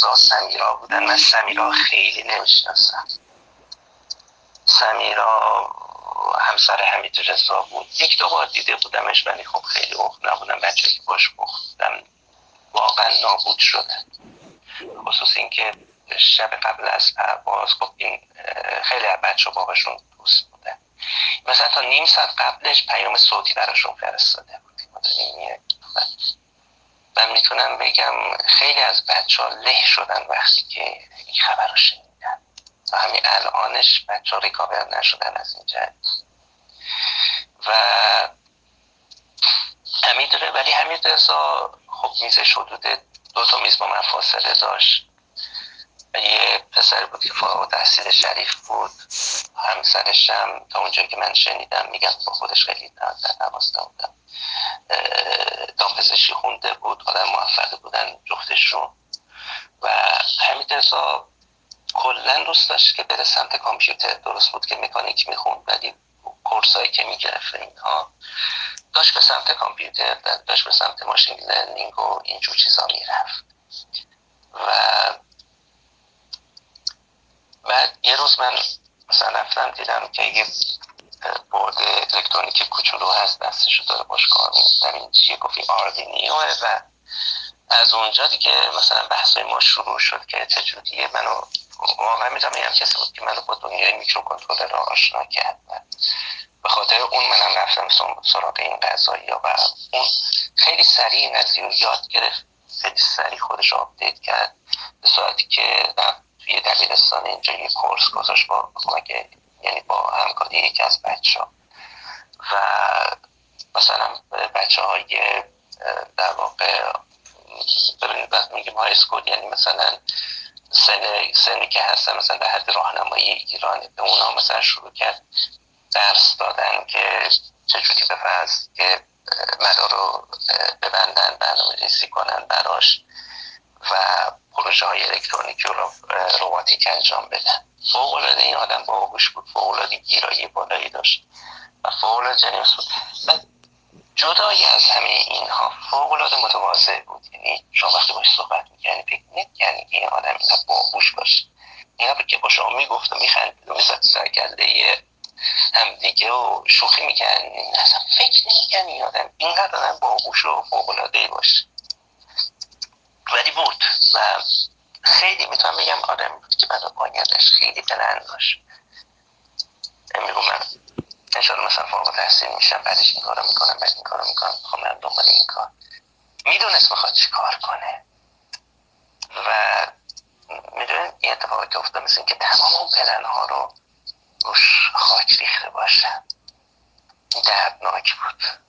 سمیرا بودن. من سمیرا خیلی نمی‌شناسم. سمیرا همسر حمید رضا بود. یک دو بار دیده بودمش ولی خب خیلی اوخ نبودم بچه که باش بودم واقعا نابود شده خصوص اینکه شب قبل از پرواز خب این خیلی بچه باباشون دوست بوده. مثلا تا نیم ساعت قبلش پیام صوتی براشون فرستاده بود. من می‌تونم بگم خیلی از بچه ها له شدن وقتی که این خبر رو شنیدن. و همین الانش بچه ها ریکاور نشدن از این جهت. و حمید ولی حمید رضا خب میزش حدود دو تا میز با من فاصله داشت. یه پسر بود که فارغ تحصیل شریف بود. همسرش هم تا اونجایی که من شنیدم میگم با خودش خیلی نواز بودم دامپزشی خونده بود آدم موفق بودن جفتشون. و حمید رضا کلا دوست داشت که بره سمت کامپیوتر. درست بود که مکانیک می‌خوند ولی کورسایی که می‌گرفت اینها داشت به سمت کامپیوتر داشت به سمت ماشین لرنینگ و اینجور چیزا می‌رفت. و بعد یه روز من مثلا رفتم دیدم که یه board الکترونیکی کوچولو هست دستشو داره باش کار می‌کنم چیه؟ گفتی Arduino ه و از اونجا دیگه مثلا بحث ما شروع شد که چجوریه. منو واقعا می‌تونم بگم کسی بود که منو با دنیای microcontroller را آشنا کرد به خاطر اون منم رفتم سراغ این قضایا و اون خیلی سریع این یاد گرفت. خیلی سریع خودش آپدیت کرد. به صورتی که توی دبیرستان اینجا یه کورس گذاشت با کمک یعنی با همکاری یکی از بچه ها و مثلا بچه های در واقع وقت میگیم های اسکول یعنی مثلا سن سنی که هستن مثلا در حد راهنمایی ایرانی به اونا مثلا شروع کرد درس دادن که چجوری به که مدار رو ببندن برنامه ریزی کنن براش. و پروژه های الکترونیکی رو روباتیک انجام بدن. فوق این آدم باهوش بود فوق العاده گیرایی بالایی داشت. و فوق العاده جنیس بود. و جدای از همه اینها فوق العاده متواضع بود. یعنی شما وقتی باش صحبت می‌کنی فکر یعنی این آدم اینقدر باهوش باشه. اینا که با شما می‌گفت و میخند می‌زد سرگرده هم دیگه و شوخی میکن اصلا فکر نمیکن این آدم اینقدر آدم باهوش و فوق العاده باشه. و خیلی می‌تونم بگم آدم بود که بعد پایندش خیلی بلند داشت میگو من انشاءالله مثلا فارغ تحصیل میشم بعدش این کارو می‌کنم بعد این کارو می‌کنم. می‌خوام من دنبال این کار. می‌دونست می‌خواد چی کار کنه. و می‌دونید این اتفاقی که افتاد مثل که تمام اون پلن ها رو روش خاک ریخته باشن دردناک بود.